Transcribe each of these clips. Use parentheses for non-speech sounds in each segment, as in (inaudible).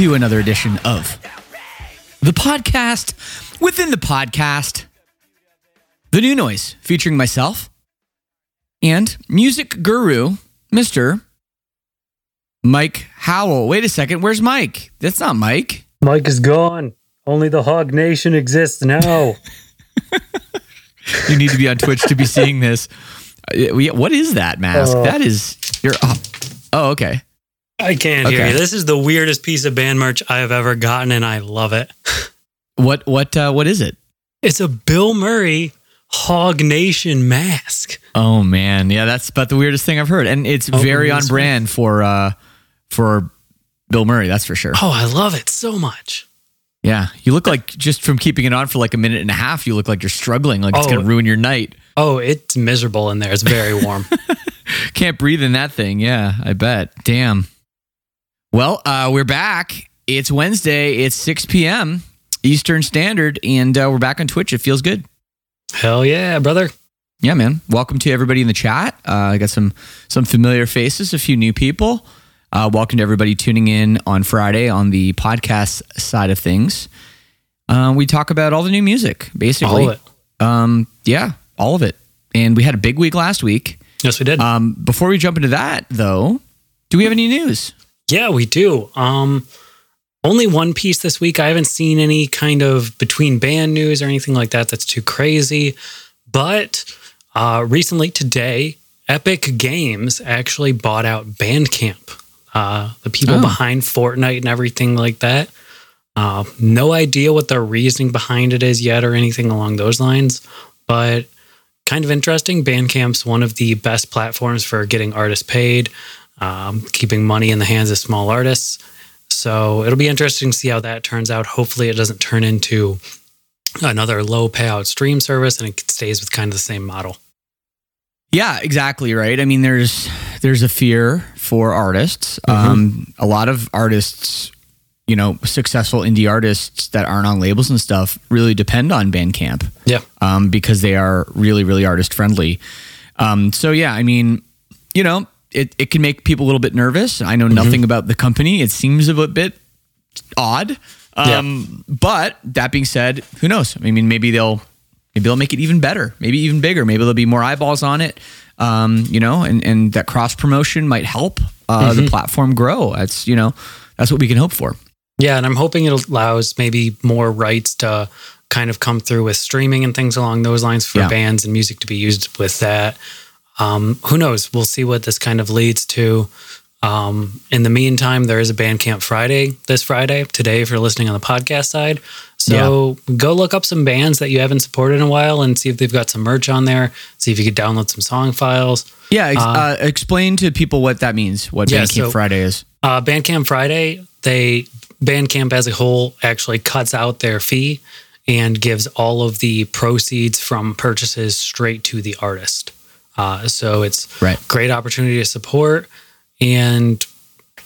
To another edition of the podcast within the podcast, The New Noise, featuring myself and music guru, Mr. Mike Howell. Wait a second, where's Mike? That's not Mike. Mike is gone. Only the Hog Nation exists now. (laughs) you need to be on Twitch to be seeing this. Uh, what is that mask? Uh, that is your. Oh, oh okay. I can't okay. hear you. This is the weirdest piece of band merch I have ever gotten, and I love it. (laughs) what what uh, what is it? It's a Bill Murray Hog Nation mask. Oh man, yeah, that's about the weirdest thing I've heard, and it's oh, very on brand for uh for Bill Murray. That's for sure. Oh, I love it so much. Yeah, you look like just from keeping it on for like a minute and a half, you look like you're struggling, like oh, it's gonna ruin your night. Oh, it's miserable in there. It's very warm. (laughs) Can't breathe in that thing. Yeah, I bet. Damn. Well, uh, we're back. It's Wednesday. It's 6 p.m. Eastern Standard, and uh, we're back on Twitch. It feels good. Hell yeah, brother. Yeah, man. Welcome to everybody in the chat. Uh, I got some some familiar faces, a few new people. Uh, welcome to everybody tuning in on Friday on the podcast side of things. Uh, we talk about all the new music, basically. All of it. Um, yeah, all of it. And we had a big week last week. Yes, we did. Um, before we jump into that, though, do we have any news? Yeah, we do. Um, only one piece this week. I haven't seen any kind of between band news or anything like that that's too crazy. But uh, recently, today, Epic Games actually bought out Bandcamp, uh, the people oh. behind Fortnite and everything like that. Uh, no idea what the reasoning behind it is yet or anything along those lines, but kind of interesting. Bandcamp's one of the best platforms for getting artists paid um, keeping money in the hands of small artists. So it'll be interesting to see how that turns out. Hopefully, it doesn't turn into another low payout stream service and it stays with kind of the same model. Yeah, exactly right. I mean, there's there's a fear for artists. Mm-hmm. Um, a lot of artists, you know, successful indie artists that aren't on labels and stuff really depend on Bandcamp Yeah. um, because they are really, really artist friendly. Um, so yeah, I mean, you know, it, it can make people a little bit nervous. I know nothing about the company. It seems a bit odd. Um, But that being said, who knows? I mean, maybe they'll maybe they'll make it even better, maybe even bigger. Maybe there'll be more eyeballs on it. Um, you know, and and that cross promotion might help uh, the platform grow. That's you know, that's what we can hope for. Yeah, and I'm hoping it allows maybe more rights to kind of come through with streaming and things along those lines for Yeah. bands and music to be used with that. Um, who knows? We'll see what this kind of leads to. Um, in the meantime, there is a Bandcamp Friday this Friday, today, if you're listening on the podcast side. So go look up some bands that you haven't supported in a while and see if they've got some merch on there. See if you could download some song files. Yeah, ex- uh, explain to people what that means. What Yeah, Bandcamp so- Friday is. Uh, Bandcamp Friday, they Bandcamp as a whole actually cuts out their fee and gives all of the proceeds from purchases straight to the artist. Uh, so it's Right. great opportunity to support, and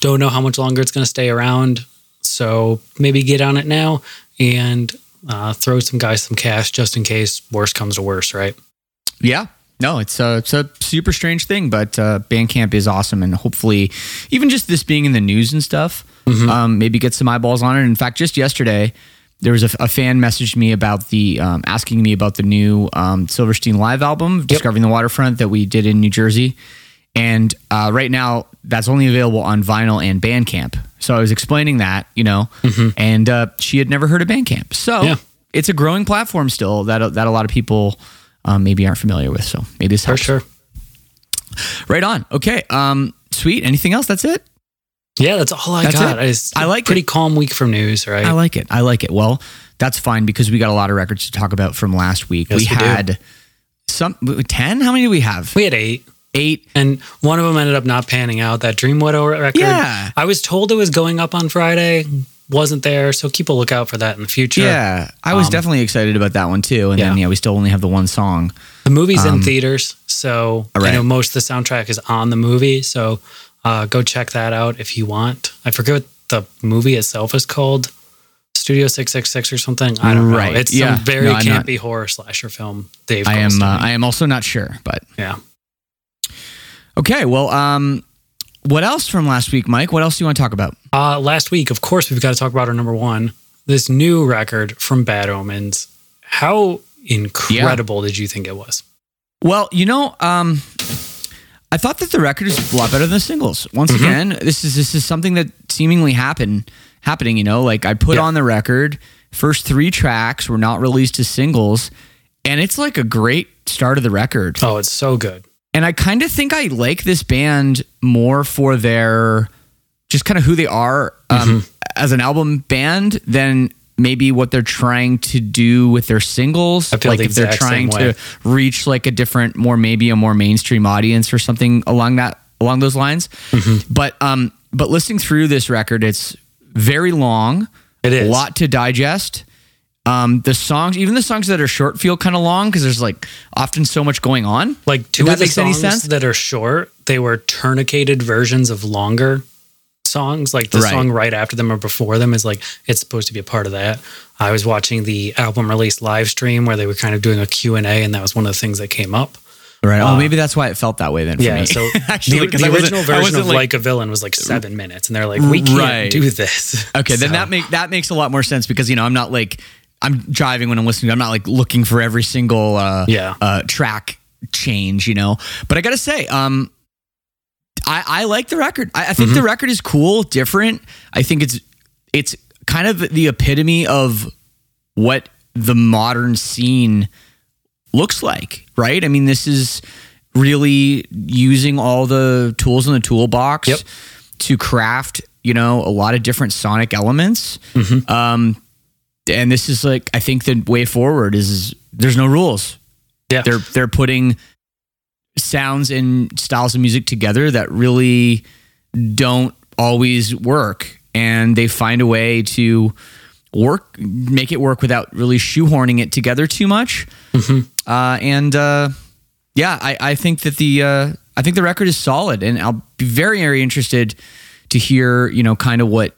don't know how much longer it's going to stay around. So maybe get on it now and uh, throw some guys some cash just in case worst comes to worst. Right? Yeah. No, it's a, it's a super strange thing, but uh, Bandcamp is awesome. And hopefully, even just this being in the news and stuff, um, maybe get some eyeballs on it. In fact, just yesterday, there was a, a fan messaged me about the, um, asking me about the new um, Silverstein live album, Discovering the Waterfront, that we did in New Jersey. And uh, right now, that's only available on vinyl and Bandcamp. So I was explaining that, you know, and uh, she had never heard of Bandcamp. So Yeah. it's a growing platform still that that a lot of people um, maybe aren't familiar with. So maybe this For helps. sure. Right on. Okay. Um, sweet. Anything else? That's it. Yeah, that's all I That's got. it. It's I like pretty it. calm week from news, right? I like it. I like it. Well, that's fine because we got a lot of records to talk about from last week. Yes, we we do. had some ten. How many do we have? we had eight. Eight. And one of them ended up not panning out. That Dream Widow record. Yeah. I was told it was going up on Friday. Wasn't there. So keep a lookout for that in the future. Yeah, I was Um, definitely excited about that one too. And then Yeah. yeah, we still only have the one song. The movie's in theaters. So Um, Right. I know most of the soundtrack is on the movie. So uh, go check that out if you want. I forget what the movie itself is called. Studio 666 or something. I don't Right. know. It's Yeah. some very No, I'm not- campy horror slasher film. Dave I am. Uh, I am also not sure, but yeah. okay. Well, um, what else from last week, Mike? What else do you want to talk about? Uh, last week, of course, we've got to talk about our number one, this new record from Bad Omens. How incredible did you think it was? Well, you know, um, I thought that the record is a lot better than the singles. Once Mm-hmm. again, this is this is something that seemingly happened happening. You know, like I put Yeah. on the record, first three tracks were not released as singles, and it's like a great start of the record. Oh, it's so good. And I kind of think I like this band more for their just kind of who they are um, Mm-hmm. as an album band than maybe what they're trying to do with their singles. I feel like the if they're trying to reach like a different, more maybe a more mainstream audience or something along that along those lines. Mm-hmm. But um, but listening through this record, it's very long. It is. a lot to digest. Um, the songs, even the songs that are short, feel kind of long because there's like often so much going on. Like two of the songs sense? that are short, they were tourniqueted versions of longer songs. Like the Right. song right after them or before them is like it's supposed to be a part of that. I was watching the album release live stream where they were kind of doing a Q and A, and that was one of the things that came up. Right. oh, maybe that's why it felt that way then. For Yeah, me. so (laughs) Actually, the, the original version of like- like, a villain was like seven minutes, and they're like, we can't Right. do this. (laughs) Okay, then that make that makes a lot more sense because you know I'm not like I'm driving when I'm listening. I'm not like looking for every single uh, Yeah. uh, track change, you know. But I gotta say, um, I I like the record. I, I think Mm-hmm. the record is cool, different. I think it's it's kind of the epitome of what the modern scene looks like, right? I mean, this is really using all the tools in the toolbox Yep. to craft, you know, a lot of different sonic elements. Mm-hmm. Um, and this is like, I think the way forward is there's no rules. Yeah. They're they're putting sounds and styles of music together that really don't always work, and they find a way to work, make it work without really shoehorning it together too much. Uh, and uh, yeah, I, I think that the uh, I think the record is solid, and I'll be very very interested to hear you know kind of what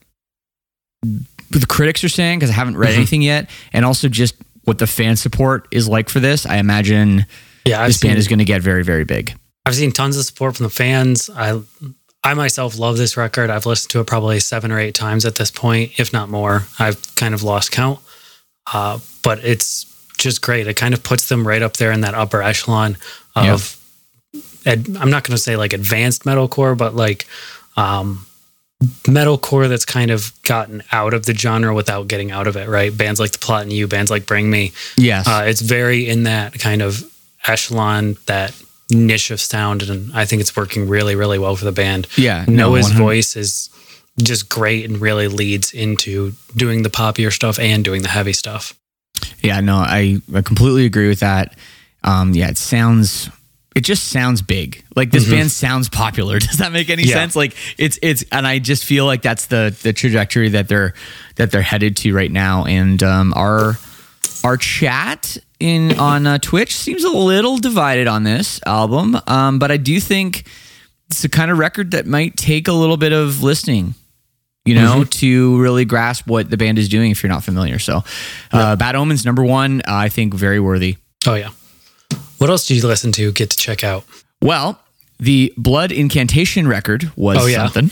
the critics are saying because I haven't read anything yet, and also just what the fan support is like for this. I imagine Yeah, I've this band is going to get very, very big. I've seen tons of support from the fans. I I myself love this record. I've listened to it probably seven or eight times at this point, if not more. I've kind of lost count, uh, but it's just great. It kind of puts them right up there in that upper echelon of. I'm not going to say like advanced metalcore, but like um, metalcore that's kind of gotten out of the genre without getting out of it. Right? Bands like The Plot in You, bands like Bring Me. Yes. Uh, it's very in that kind of echelon, that niche of sound, and I think it's working really, really well for the band. Yeah, Noah's 100 voice is just great and really leads into doing the poppier stuff and doing the heavy stuff. Yeah, no, I, I completely agree with that. Um, yeah, it sounds it just sounds big. Like this band sounds popular. (laughs) Does that make any Yeah. sense? Like it's it's and I just feel like that's the the trajectory that they're that they're headed to right now. And um, our our chat in on uh, Twitch seems a little divided on this album, um, but I do think it's the kind of record that might take a little bit of listening you know, to really grasp what the band is doing if you're not familiar. So, uh, Bad Omens, number one, uh, I think very worthy. Oh yeah. What else did you listen to? Get to check out. Well, the Blood Incantation record was Oh, yeah. something.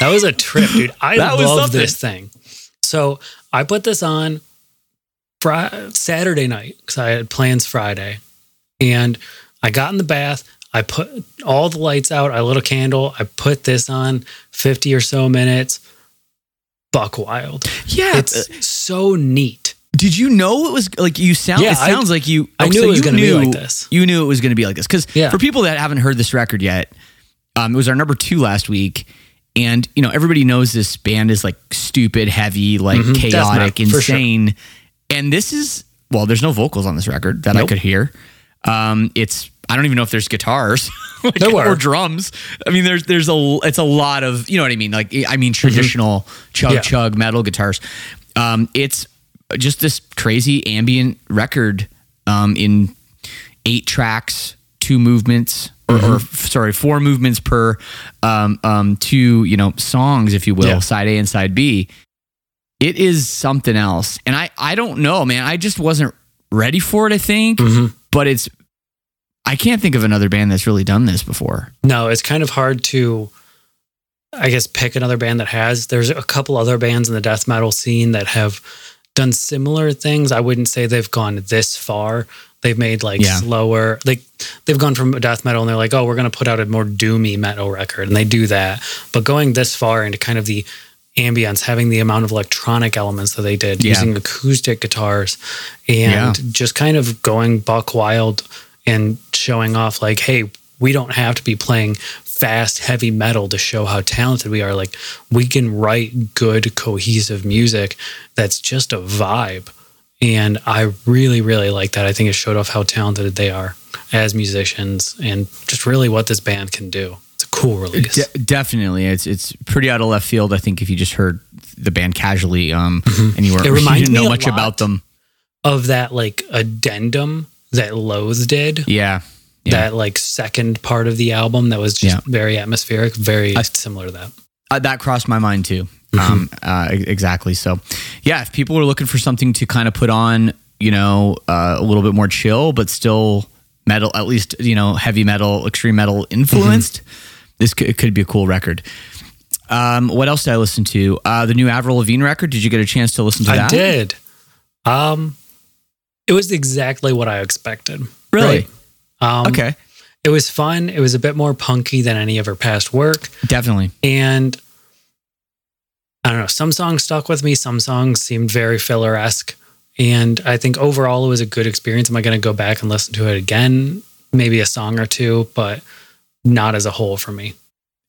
That was a trip, dude. (laughs) I love this thing. So I put this on Friday, Saturday night because I had plans Friday, and I got in the bath. I put all the lights out. I lit a candle. I put this on fifty or so minutes. Buck wild. Yeah. It's so neat. Did you know it was like you sound? Yeah, it I- sounds like you. I knew so it was you gonna be knew- like this. You knew it was going to be like this because Yeah. for people that haven't heard this record yet, um, it was our number two last week, and you know everybody knows this band is like stupid, heavy, like Mhm. Death chaotic, for sure. And this is well, there's no vocals on this record that I could hear. Um, it's I don't even know if there's guitars (laughs) like, or drums. I mean, there's there's a it's a lot of you know what I mean. Like I mean traditional chug Mm-hmm. Yeah. chug metal guitars. Um, it's just this crazy ambient record um, in eight tracks, two movements, or, or Mm-hmm. sorry, four movements per um, um, two you know songs, if you will, Yeah. side A and side B. It is something else, and I I don't know, man. I just wasn't ready for it. I think, Mhm. but it's I can't think of another band that's really done this before. No, it's kind of hard to, I guess, pick another band that has. There's a couple other bands in the death metal scene that have done similar things. I wouldn't say they've gone this far. They've made like Yeah. slower, like they've gone from death metal and they're like, oh, we're going to put out a more doomy metal record. And they do that. But going this far into kind of the ambience, having the amount of electronic elements that they did, Yeah. using acoustic guitars and Yeah. just kind of going buck wild and showing off like, hey, we don't have to be playing fast, heavy metal to show how talented we are. Like we can write good, cohesive music that's just a vibe. And I really, really like that. I think it showed off how talented they are as musicians and just really what this band can do. It's cool release. De- definitely, it's it's pretty out of left field. I think if you just heard the band casually, um, and you weren't It you reminds didn't me know a much lot. about them. of that like addendum that Loathe did. Yeah, yeah. That like second part of the album that was just Yeah. very atmospheric, very similar to that. Uh, that crossed my mind too. Mm-hmm. Um, uh, exactly. So, yeah, if people are looking for something to kind of put on, you know, uh, a little bit more chill, but still metal, at least you know, heavy metal, extreme metal influenced, this could, it could be a cool record. Um, what else did I listen to? Uh, the new Avril Lavigne record. Did you get a chance to listen to I that? I did. Um, it was exactly what I expected. Really? Um, Okay. It was fun. It was a bit more punky than any of her past work, Definitely. and I don't know. Some songs stuck with me. Some songs seemed very filler esque, and I think overall it was a good experience. Am I going to go back and listen to it again? Maybe a song or two, but not as a whole for me.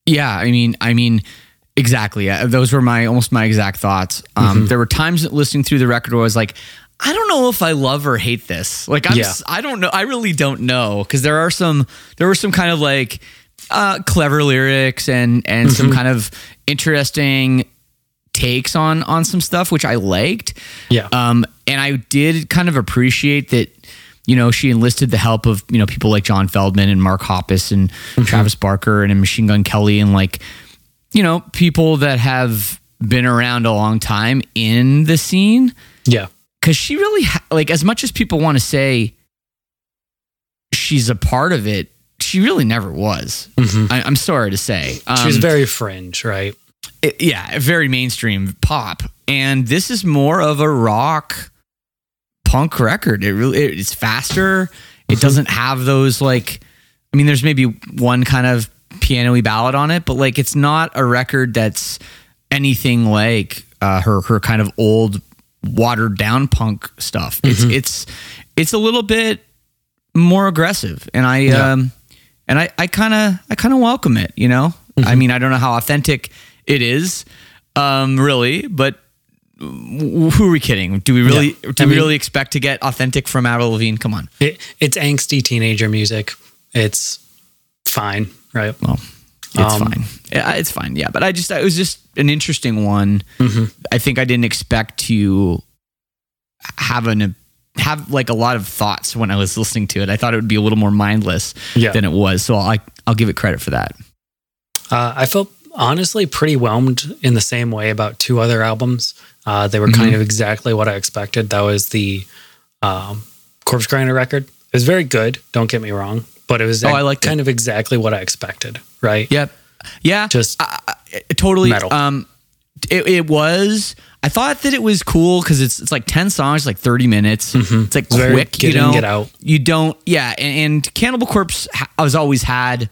Yeah, I mean, I mean, exactly. Those were my almost my exact thoughts. Um, Mhm. There were times listening through the record where I was like, I don't know if I love or hate this. Like, I'm, Yeah. I don't know. I really don't know because there are some, there were some kind of like uh, clever lyrics and and some kind of interesting takes on on some stuff which I liked. Yeah. Um, and I did kind of appreciate that, you know, she enlisted the help of, you know, people like John Feldmann and Mark Hoppus and Travis Barker and Machine Gun Kelly and like, you know, people that have been around a long time in the scene. Yeah. because she really ha- like as much as people want to say she's a part of it she really never was I- i'm sorry to say. Um, She was very fringe, right? it- yeah very mainstream pop. And this is more of a rock punk record. It really it- it's faster. It doesn't have those like i mean there's maybe one kind of piano-y ballad on it but like it's not a record that's anything like uh, her her kind of old watered down punk stuff. It's it's it's a little bit more aggressive and i Yeah. um and i i kind of i kind of welcome it you know? I mean i don't know how authentic it is um really but who are we kidding do we really Yeah. do I we mean- really expect to get authentic from Avril Lavigne come on It, it's angsty teenager music. It's fine, right? well it's Um, fine it's fine yeah but i just it was just an interesting one Mm-hmm. i think i didn't expect to have an have like a lot of thoughts when i was listening to it i thought it would be a little more mindless Yeah. than it was so i i'll give it credit for that Uh, I felt honestly pretty whelmed in the same way about two other albums. Uh, they were kind Mm-hmm. of exactly what I expected. That was the um, Corpsegrinder record. It was very good. Don't get me wrong, but it was Oh, I liked it. kind of exactly what I expected. Right? Yep. Yeah. Just I, I- totally. metal. Um, it, it was. I thought that it was cool because it's it's like ten songs, like thirty minutes. It's like Very quick. you in, know, get out. You don't. Yeah. And, and Cannibal Corpse ha- has always had.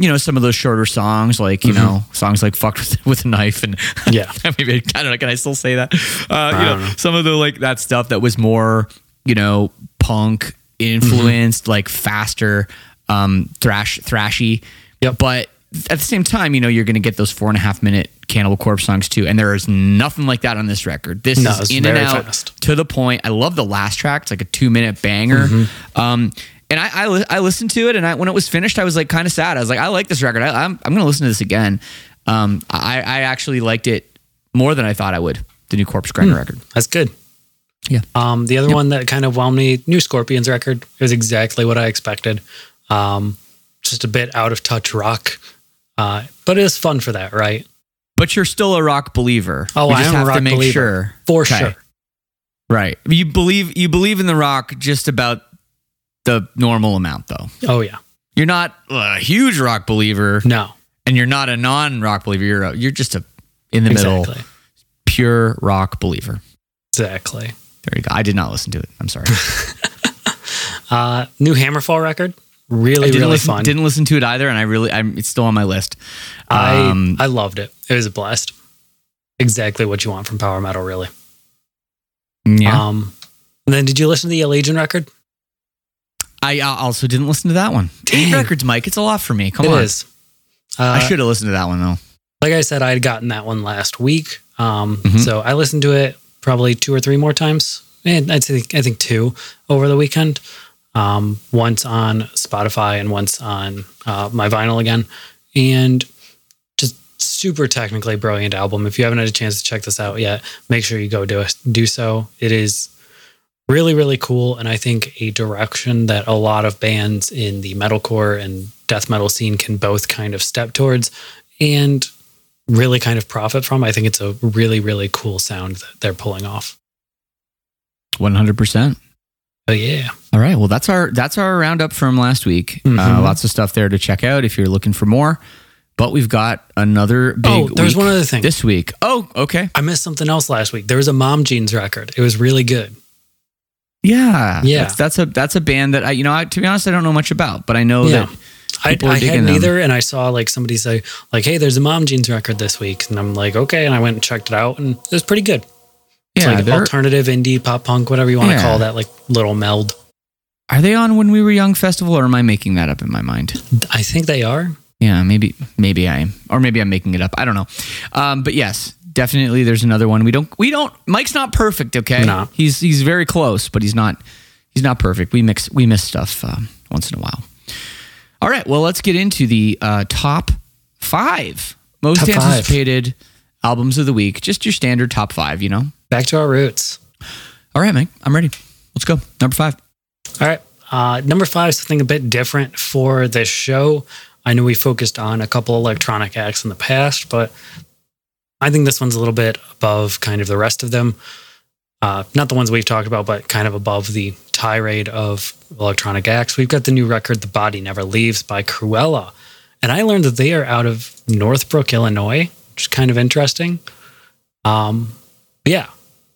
You know some of those shorter songs, like you know songs like "fucked with, with a knife" and (laughs) Yeah. maybe I don't know. Can I still say that? Uh, you know, know. some of the like that stuff that was more you know punk influenced, like faster, um, thrash, thrashy. Yep. But at the same time, you know, you're going to get those four and a half minute Cannibal Corpse songs too, and there is nothing like that on this record. This No, is in and out fast. to the point. I love the last track; it's like a two minute banger. Mm-hmm. Um, and I, I li- I listened to it, and I, when it was finished, I was like kind of sad. I was like, I like this record. I, I'm I'm going to listen to this again. Um, I I actually liked it more than I thought I would. The new Corpsegrinder record. that's good. Yeah. Um, the other one that kind of whelmed me, New Scorpions record, was exactly what I expected. Um, just a bit out of touch rock, uh, but it is fun for that, right? But you're still a rock believer. Oh, you I just am a have to rock make believer. sure For Okay. sure. Right. You believe you believe in the rock just about the normal amount though. Oh yeah. You're not a huge rock believer No. and you're not a non-rock believer. You're a, you're just a in the Exactly. middle pure rock believer. Exactly. There you go. I did not listen to it. I'm sorry. (laughs) Uh, new Hammerfall record, really, I really listen, fun. didn't listen to it either and I really I'm it's still on my list. I Um, I loved it. It was a blast. Exactly what you want from power metal, really. yeah. Um, and then did you listen to the Allegaeon record? I uh, also didn't listen to that one. Eight records, Mike. It's a lot for me. Come It on. is. Uh, I should have listened to that one though. like I said, I had gotten that one last week. Um, Mhm. so I listened to it probably two or three more times. And I'd say I think two over the weekend. Um, once on Spotify and once on uh, my vinyl again, and just super technically brilliant album. If you haven't had a chance to check this out yet, make sure you go do it, do so. It is really really cool, and I think a direction that a lot of bands in the metalcore and death metal scene can both kind of step towards and really kind of profit from. I think it's a really really cool sound that they're pulling off. One hundred percent. Oh yeah. All right. Well, that's our that's our roundup from last week. Uh, Mhm. lots of stuff there to check out if you're looking for more. But we've got another big. Oh, there's one other thing. this week. Oh, okay. I missed something else last week. There was a Mom Jeans record. It was really good. Yeah, Yeah. That's, that's a that's a band that I you know I, to be honest I don't know much about, but I know Yeah. that I, I hadn't them. either, and I saw like somebody say like, "Hey, there's a Mom Jeans record this week," and I'm like, "Okay," and I went and checked it out, and it was pretty good. It's yeah, like alternative indie pop punk, whatever you want to Yeah. call that, like little meld. are they on when we were young festival or am I making that up in my mind? I think they are. Yeah, maybe maybe I am, or maybe I'm making it up. I don't know. Um, but yes, definitely. There's another one. We don't we don't. Mike's not perfect. Okay, No. he's he's very close, but he's not he's not perfect. We mix we miss stuff um, once in a while. All right, well, let's get into the uh, top five most Top five. anticipated albums of the week. Just your standard top five, you know. Back to our roots. All right, Mike, I'm ready. Let's go. Number five. All right. Uh, number five, is something a bit different for this show. I know we focused on a couple electronic acts in the past, but I think this one's a little bit above kind of the rest of them. Uh, not the ones we've talked about, but kind of above the tirade of electronic acts. We've got the new record, The Body Never Leaves by Krewella. And I learned that they are out of Northbrook, Illinois, which is kind of interesting. Um, yeah,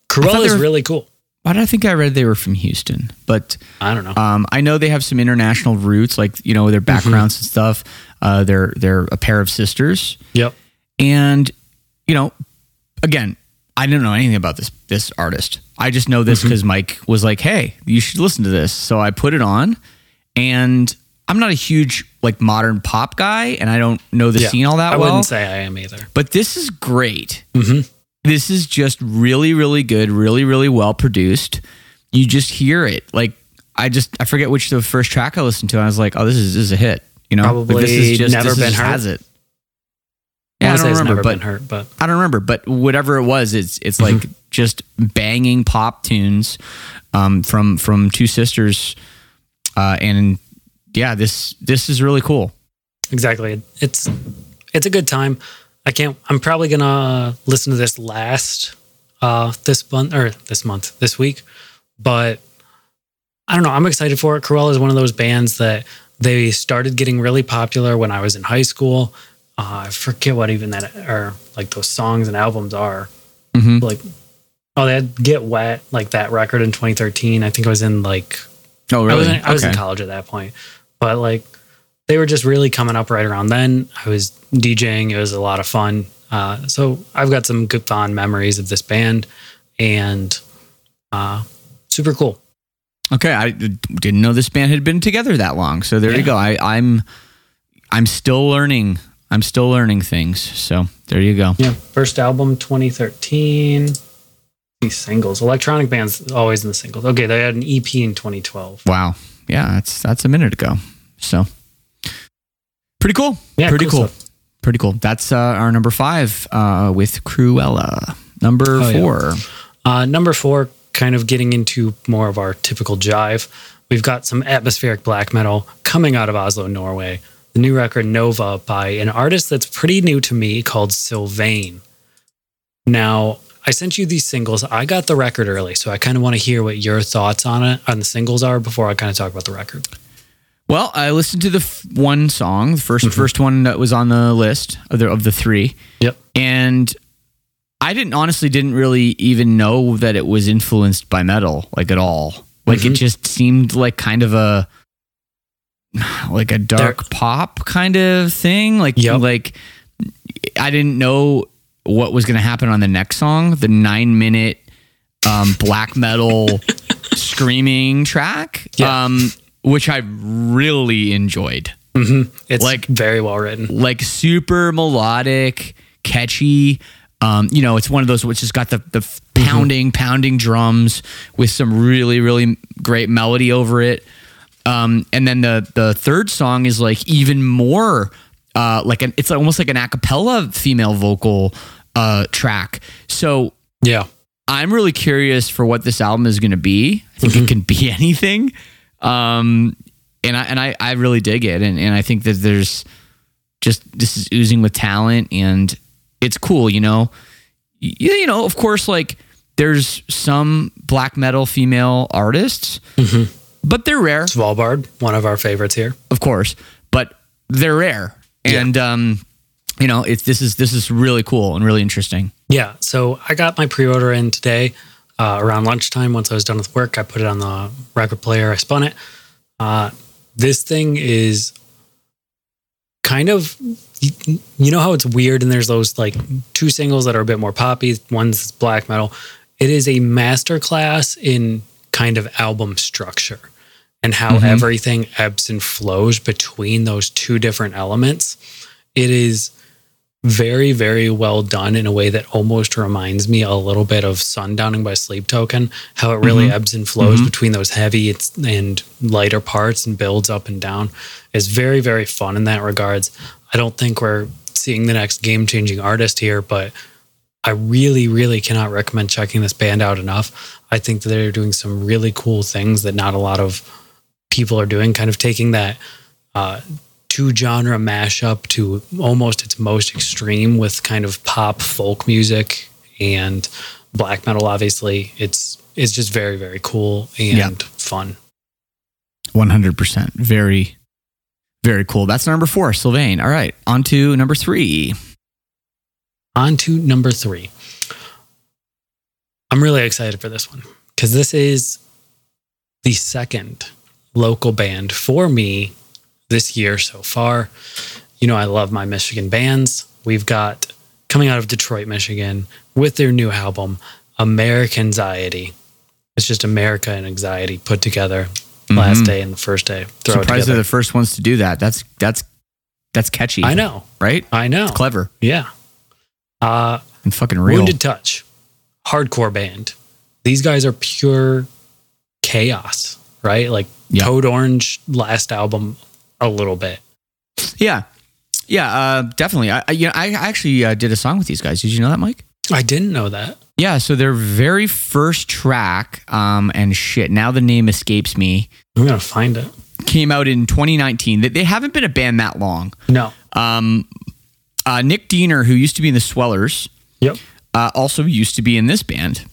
Krewella is really cool. Why did I think I read they were from Houston? But I don't know. um, I know they have some international roots, like you know their backgrounds and stuff. Uh, they're they're a pair of sisters, yep. and you know, again, I didn't know anything about this this artist. I just know this because Mike was like, "Hey, you should listen to this." So I put it on, and I'm not a huge like modern pop guy, and I don't know the Yeah. scene all that I well. I wouldn't say I am either. but this is great. Mhm. This is just really, really good, really, really well produced. You just hear it. Like I just I forget which the first track I listened to. And I was like, oh, this is, this is a hit. You know, Probably this is just Never this Been just. Has it? I Yeah, I don't remember, but hurt, but I don't remember. But whatever it was, it's it's like Mm-hmm. just banging pop tunes um, from from two sisters, uh, and yeah, this this is really cool. exactly. It's it's a good time. I can't. I'm probably gonna listen to this last uh, this month or this month this week, but I don't know. I'm excited for it. Krewella is one of those bands that they started getting really popular when I was in high school. Uh, I forget what even that or like those songs and albums are. Mhm. Like, oh, they had Get Wet, like that record in 2013. I think I was in like Oh, I was in, I was in college at that point, but like they were just really coming up right around then. I was DJing; it was a lot of fun. Uh, so I've got some good fond memories of this band, and uh, super cool. Okay, I didn't know this band had been together that long. So there you go. I, I'm I'm still learning. I'm still learning things. So there you go. Yeah, first album 2013. These singles, electronic bands always in the singles. Okay, they had an EP in 2012. Wow. Yeah, that's that's a minute ago. So pretty cool. Yeah, pretty cool cool. Pretty cool. That's uh, our number five uh, with Krewella. Number Oh, yeah. four. Uh, number four, kind of getting into more of our typical jive. We've got some atmospheric black metal coming out of Oslo, Norway. The new record Nova by an artist that's pretty new to me called Sylvaine. Now, I sent you these singles. I got the record early, so I kind of want to hear what your thoughts on it, on the singles are before I kind of talk about the record. Well, I listened to the f- one song, the 1st Mm-hmm. first one that was on the list of the, of the three, Yep. and I didn't honestly didn't really even know that it was influenced by metal like at all. Like it Mhm. just seemed like kind of a (sighs) like a dark pop kind of thing. Like Yep. like I didn't know what was going to happen on the next song, the 9 minute um black metal (laughs) screaming track. Yeah. Um which I really enjoyed It's Like- very well written. like super melodic, catchy. Um, you know, it's one of those which has got the the pounding, pounding drums with some really, really great melody over it. Um, and then the the third song is like even more uh, like an it's almost like an a cappella female vocal uh, track. So Yeah. I'm really curious for what this album is going to be. I think it can be (laughs) anything. Um, and I and I, I really dig it, and, and I think that there's just this is oozing with talent, and it's cool. You know, you, you know, of course, like there's some black metal female artists, but they're rare, Svalbard, one of our favorites here. of course, but they're rare, and um, you know, it's this is this is really cool and really interesting. Yeah. So I got my pre order in today uh, around lunchtime. Once I was done with work, I put it on the record player, I spun it. Uh, this thing is kind of, you, you know how it's weird and there's those like two singles that are a bit more poppy, one's black metal. It is a masterclass in kind of album structure and how mm-hmm. everything ebbs and flows between those two different elements. It is very, very well done in a way that almost reminds me a little bit of Sundowning by Sleep Token, how it really mm-hmm. ebbs and flows mm-hmm. between those heavy and lighter parts and builds up and down. It's very, very fun in that regards. I don't think we're seeing the next game changing artist here, but I really, really cannot recommend checking this band out enough. I think that they're doing some really cool things that not a lot of people are doing, kind of taking that uh, two genre mashup to almost its most extreme with kind of pop folk music and black metal. Obviously, it's it's just very very cool and Yeah. fun. One hundred percent. Very, very cool. That's number four, Sylvaine. All right, on to number three. On to number three. I'm really excited for this one because this is the second local band for me this year so far. You know, I love my Michigan bands. We've got coming out of Detroit, Michigan, with their new album, American Anxiety. It's just America and Anxiety put together last day and the first day. Surprised they're the first ones to do that. That's that's that's catchy. I know. right? I know. It's clever Yeah. Uh, and fucking real. Wounded Touch, hardcore band. These guys are pure chaos, right? Like Yeah. Code Orange last album, a little bit. Yeah, yeah, uh, definitely. I, I, you know, I actually uh, did a song with these guys. Did you know that, Mike? I didn't know that. Yeah. So their very first track, um, and shit. Now the name escapes me. I'm gonna find it. Came out in 2019. They, they haven't been a band that long. No. Um, uh, Nick Diener, who used to be in the Swellers, Yep. uh, also used to be in this band,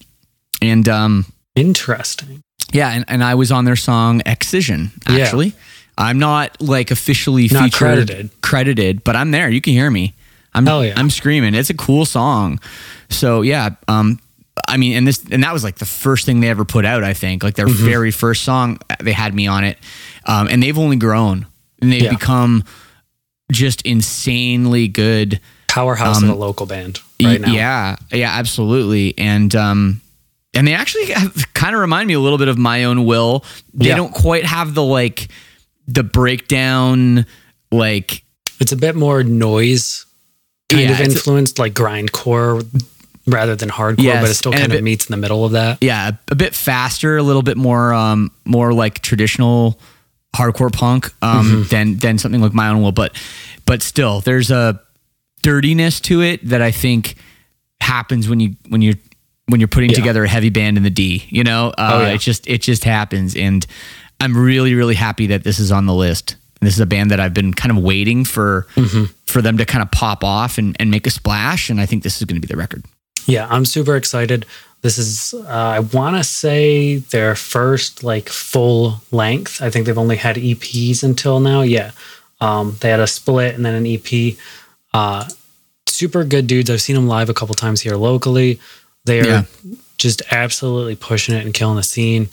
and um, Interesting. Yeah, and, and I was on their song Excision. Yeah. Actually, I'm not like officially Not featured credited. credited, but I'm there. You can hear me. I'm yeah. I'm screaming. It's a cool song. So yeah, um, I mean, and this and that was like the first thing they ever put out. I think like their Mm-hmm. very first song. They had me on it, um, and they've only grown and they've Yeah. become just insanely good. Powerhouse Um, of a local band right now. Yeah, yeah, absolutely. And um and they actually kind of remind me a little bit of my own will. They Yeah. don't quite have the like the breakdown like It's a bit more noise kind Yeah, of it's a- influenced, like grindcore rather than hardcore, Yes, but it still kind of bit- meets in the middle of that. yeah, a bit faster, a little bit more um more like traditional hardcore punk um Mm-hmm. than than something like my own will, but but still there's a dirtiness to it that I think happens when you when you when you're putting Yeah. together a heavy band in the D, you know? Uh, Oh, yeah. it just it just happens and I'm really really happy that this is on the list. This is a band that I've been kind of waiting for Mm-hmm. for them to kind of pop off and, and make a splash and I think this is going to be the record. Yeah, I'm super excited. This is, uh, I want to say their first like full length. I think they've only had EPs until now. Yeah. Um, they had a split and then an EP. Uh, super good dudes. I've seen them live a couple times here locally. They are Yeah. just absolutely pushing it and killing the scene.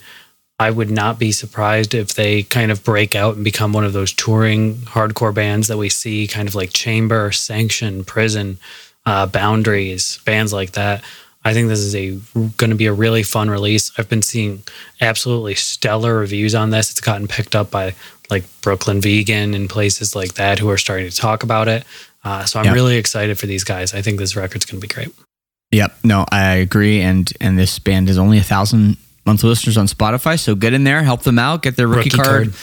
I would not be surprised if they kind of break out and become one of those touring hardcore bands that we see, kind of like Chamber, Sanction, Prison, uh, Boundaries, bands like that. I think this is a going to be a really fun release. I've been seeing absolutely stellar reviews on this. It's gotten picked up by like Brooklyn Vegan and places like that who are starting to talk about it. Uh, so I'm Yeah. really excited for these guys. I think this record's going to be great. Yep. No, I agree. And and this band is only a thousand monthly listeners on Spotify. So get in there, help them out, get their rookie, Rookie card.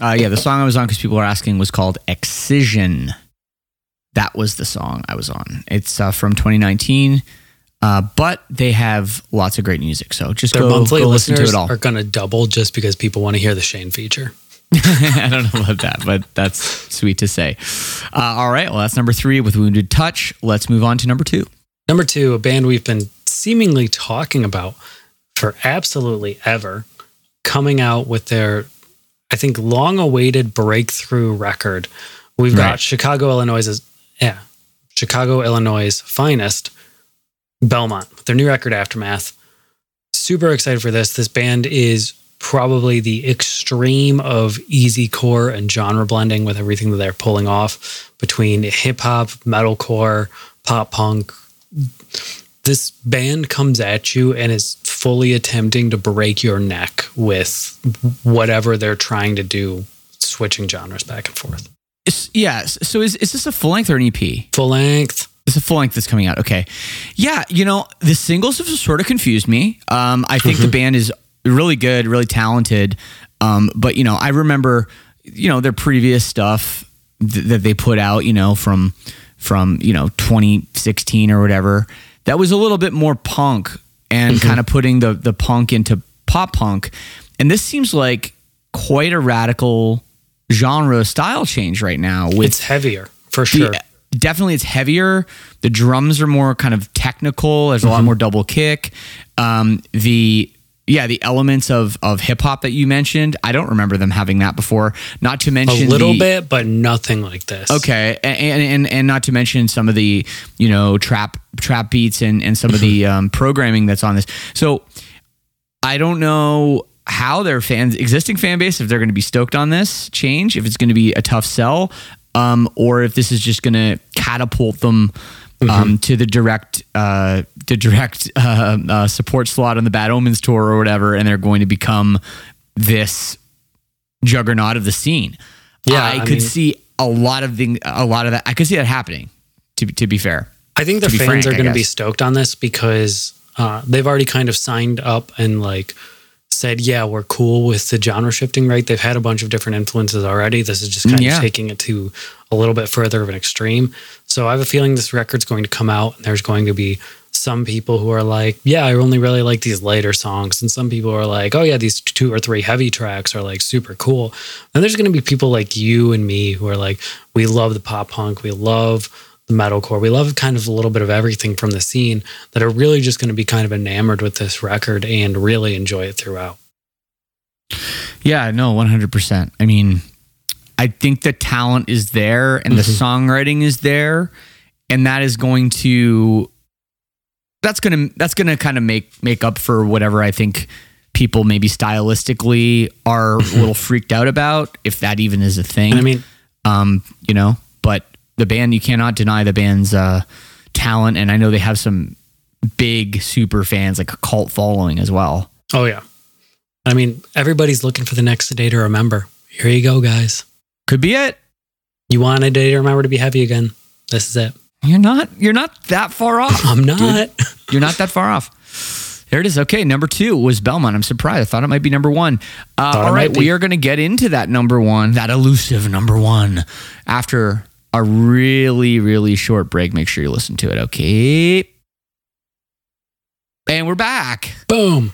Uh, yeah, the song I was on because people were asking was called Excision. That was the song I was on. It's uh, from 2019, uh, but they have lots of great music. So just Their go, monthly go listen to it all. are going to double just because people want to hear the Shane feature. (laughs) I don't know about that, but that's sweet to say. Uh, all right. Well, that's number three with Wounded Touch. Let's move on to number two. Number two, a band we've been seemingly talking about for absolutely ever, coming out with their, I think, long awaited breakthrough record. We've Right. got Chicago, Illinois' yeah, Chicago, Illinois' finest, Belmont, their new record Aftermath. Super excited for this. This band is probably the extreme of easy core and genre blending with everything that they're pulling off between hip hop, metalcore, pop punk, this band comes at you and is fully attempting to break your neck with whatever they're trying to do, switching genres back and forth. It's, yeah. So is, is this a full length or an EP? Full length. It's a full length that's coming out. Okay. Yeah, you know, the singles have sort of confused me. Um, I think the band is really good, really talented. Um, but you know, I remember, you know, their previous stuff th- that they put out, you know, from from, you know, 2016 or whatever. That was a little bit more punk and kind of putting the the punk into pop punk. And this seems like quite a radical genre style change right now. With It's heavier for the- sure. definitely it's heavier. The drums are more kind of technical. There's a Mm-hmm. lot more double kick. Um, the yeah, the elements of of hip hop that you mentioned, I don't remember them having that before. Not to mention A little the- bit, but nothing like this. Okay, and, and and not to mention some of the you know trap trap beats and and some of the um, programming that's on this. So I don't know how their fans, existing fan base, if they're going to be stoked on this change, if it's going to be a tough sell, um, or if this is just going to catapult them. Um, to the direct, uh, the direct (laughs) uh, uh, support slot on the Bad Omens tour or whatever, and they're going to become this juggernaut of the scene. Yeah, I, I could mean- see a lot of thing, a lot of that. I could see that happening. To be- to be fair, I think the fans frank, are going to be stoked on this because uh, they've already kind of signed up and like said, yeah, we're cool with the genre shifting, right? They've had a bunch of different influences already. This is just kind Yeah. of taking it to a little bit further of an extreme. So I have a feeling this record's going to come out and there's going to be some people who are like, yeah, I only really like these later songs. And some people are like, oh, yeah, these two or three heavy tracks are like super cool. And there's going to be people like you and me who are like, we love the pop punk, we love metalcore, we love kind of a little bit of everything from the scene that are really just going to be kind of enamored with this record and really enjoy it throughout. yeah, no, one hundred percent. I mean, I think the talent is there and the songwriting is there, and that is going to that's gonna that's gonna kind of make make up for whatever I think people maybe stylistically are a little freaked out about, if that even is a thing. I mean, um, you know, but the band you cannot deny the band's uh, talent, and I know they have some big super fans, like a cult following as well. oh, yeah. I mean, everybody's looking for the next day to remember. Here you go, guys. Could be it. You want a day to remember to be heavy again? This is it. You're not. You're not that far off. (laughs) I'm not. (laughs) You're not that far off. There it is. Okay, number two was Belmont. I'm surprised. I thought it might be number one. Uh, all right, we are going to get into that number one, that elusive number one, after a really, really short break. Make sure you listen to it. Okay. And we're back. Boom.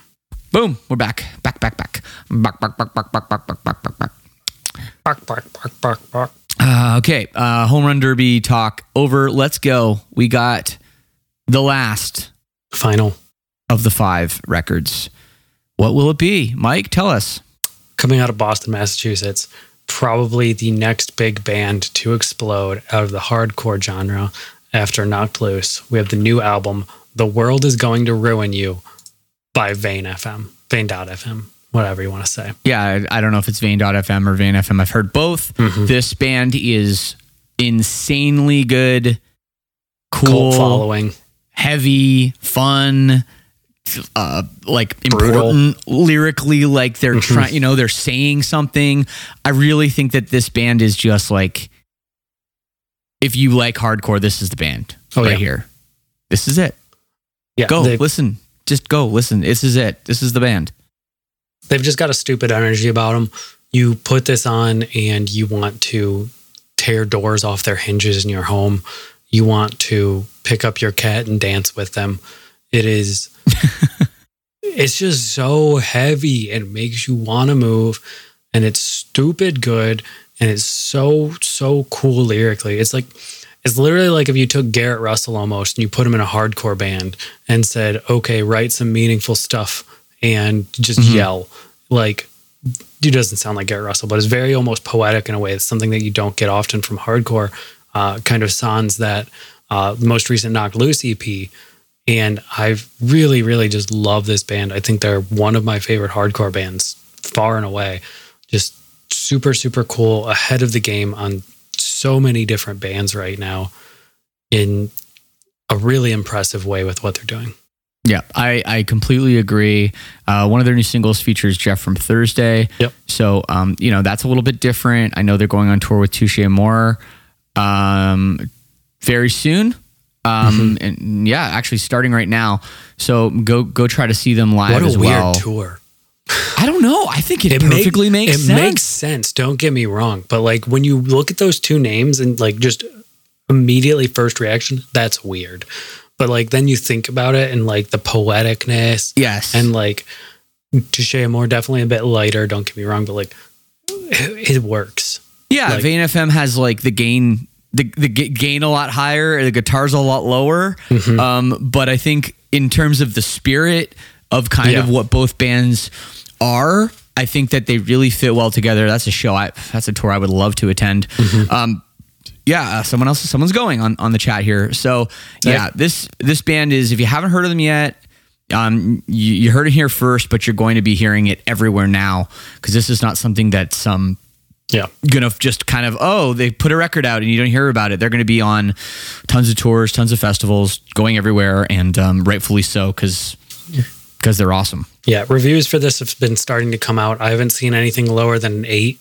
Boom. We're back. Back, back, back. Back, back, back, back, back, back, back, back, back, back. Bark, bark, bark, bark. Uh, okay. Uh, home run derby talk over. Let's go. We got the last Final. of the five records. What will it be? Mike, tell us. Coming out of Boston, Massachusetts, probably the next big band to explode out of the hardcore genre after Knocked Loose. We have the new album, The World is Going to Ruin You by Vein FM, Vein.fm, whatever you want to say. Yeah, I, don't know if it's Vein.fm or Vein FM. I've heard both. Mm-hmm. This band is insanely good, Cult cool, following. heavy, fun, uh, like Brutal. important lyrically. Like they're Mm-hmm. trying, you know, they're saying something. I really think that this band is just like, if you like hardcore, this is the band Oh, right yeah. here. This is it. Yeah, Go listen. Just go listen. This is it. This is the band. they've just got a stupid energy about them. You put this on and you want to tear doors off their hinges in your home. You want to pick up your cat and dance with them. It is, (laughs) it's just so heavy and makes you want to move. And it's stupid good. And it's so, so cool lyrically. It's like, it's literally like if you took Garrett Russell almost and you put him in a hardcore band and said, okay, write some meaningful stuff and just yell. Like, dude doesn't sound like Garrett Russell, but it's very almost poetic in a way. It's something that you don't get often from hardcore uh, kind of sans that uh, the most recent Knock Loose EP. And I've really, really just love this band. I think they're one of my favorite hardcore bands, far and away. Just super, super cool, ahead of the game on so many different bands right now in a really impressive way with what they're doing. Yeah, I, I completely agree. Uh, one of their new singles features Geoff from Thursday. Yep. So, um, you know, that's a little bit different. I know they're going on tour with Touché Amoré um, very soon. Um, Mm-hmm. And yeah, actually starting right now. So go go try to see them live What a as weird well. tour. I don't know. I think it, make- perfectly makes it sense. makes sense. Don't get me wrong, but like when you look at those two names and like just immediately first reaction, that's weird. But like then you think about it and like the poeticness yes. and like Touché Amoré definitely a bit lighter. Don't get me wrong, but like it, it works. Yeah, Like- Vein FM has like the gain the the gain a lot higher, the guitars a lot lower. Mm-hmm. Um, but I think in terms of the spirit of kind of what both bands are, I think that they really fit well together. That's a show. I that's a tour I would love to attend. Mm-hmm. Um, yeah, uh, someone else, someone's going on on the chat here. So yeah, this this band is. If you haven't heard of them yet, um, you, you heard it here first, but you're going to be hearing it everywhere now because this is not something that's um Yeah. gonna just kind of oh they put a record out and you don't hear about it. They're going to be on tons of tours, tons of festivals, going everywhere, and um, rightfully so because because they're awesome. Yeah, reviews for this have been starting to come out. I haven't seen anything lower than an eight,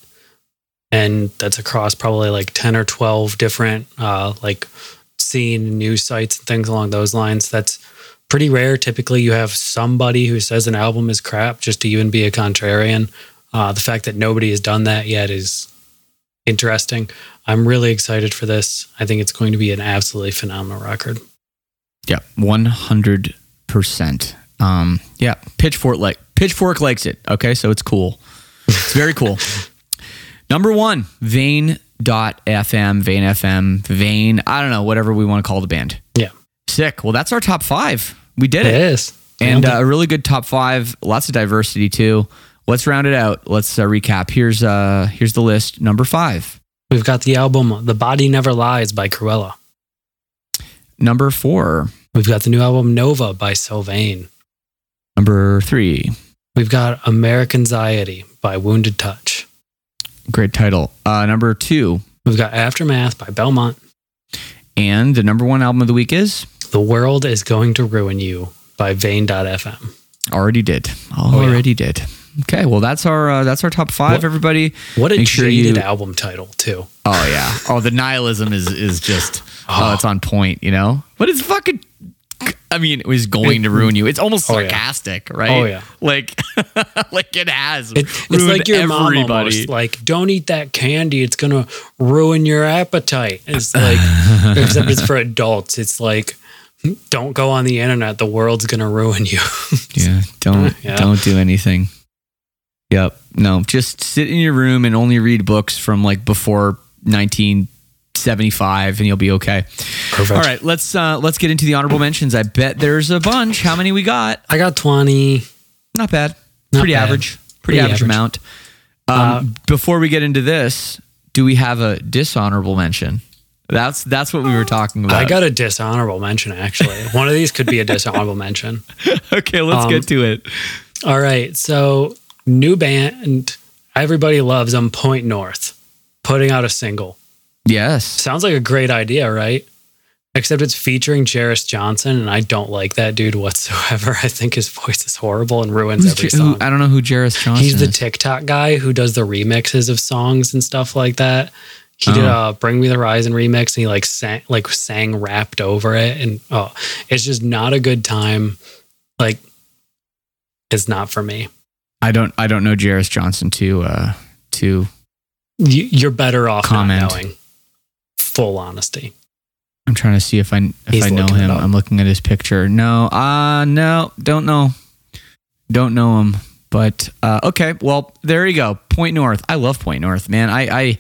and that's across probably like ten or twelve different uh, like scene news sites and things along those lines. That's pretty rare. Typically, you have somebody who says an album is crap just to even be a contrarian. Uh, the fact that nobody has done that yet is interesting. I'm really excited for this. I think it's going to be an absolutely phenomenal record. Yeah, one hundred percent. Um, yeah, Pitchfork like Pitchfork likes it. Okay, so it's cool. It's very cool. (laughs) Number one, Vein.fm, Vein FM, Vein. I don't know, whatever we want to call the band. Yeah, Sick. Well, that's our top five. We did it it, is. and uh, a really good top five. Lots of diversity too. Let's round it out. Let's uh, recap. Here's uh here's the list. Number five. We've got the album "The Body Never Lies" by Krewella. Number four. We've got the new album Nova by Sylvaine. Number three. We've got American Anxiety by Wounded Touch. Great title. Uh, number two. We've got Aftermath by Belmont. And the number one album of the week is The World is Going to Ruin You by Vein.fm. already did. Oh, yeah. Already did. Okay, well that's our uh, that's our top five. What- everybody. What a Make sure you- album title, too. Oh yeah. Oh, the nihilism is is just. Oh, Oh. it's on point. You know, but it's fucking. I mean, it was going to ruin you. It's almost Oh, yeah. sarcastic, right? Oh, yeah. Like, (laughs) like it has. It, it's like your mom everybody. almost. Like, don't eat that candy. It's going to ruin your appetite. It's (laughs) like, except it's for adults. It's like, don't go on the internet. The world's going to ruin you. (laughs) Yeah, don't Yeah. don't do anything. Yep. No, just sit in your room and only read books from like before 1975 and you'll be okay. Perfect. All right, let's uh let's get into the honorable mentions. I bet there's a bunch. How many we got? I got 20. Not bad. Not Pretty bad. average. Pretty, Pretty average, average. amount. Um, before we get into this, do we have a dishonorable mention? That's that's what we were talking about. I got a dishonorable mention, actually. One of these could be a dishonorable mention. (laughs) okay, let's um, get to it. All right. So, new band. Everybody loves them. Point North putting out a single. Yes. Sounds like a great idea, right? Except it's featuring Jarris Johnson, and I don't like that dude whatsoever. (laughs) I think his voice is horrible and ruins Who's every J- who- song. I don't know who Jarris Johnson He's the is. TikTok guy who does the remixes of songs and stuff like that. He did Oh. a "Bring Me the Horizon" remix, and he like sang, like sang rapped over it, and oh, it's just not a good time. Like, it's not for me. I don't I don't know Jarris Johnson to uh to You, you're better off Comment. not knowing. Full honesty. I'm trying to see if I if He's I know him. I'm looking at his picture. No, uh no, don't know. Don't know him. But uh okay, well, there you go. Point North. I love Point North, man. I I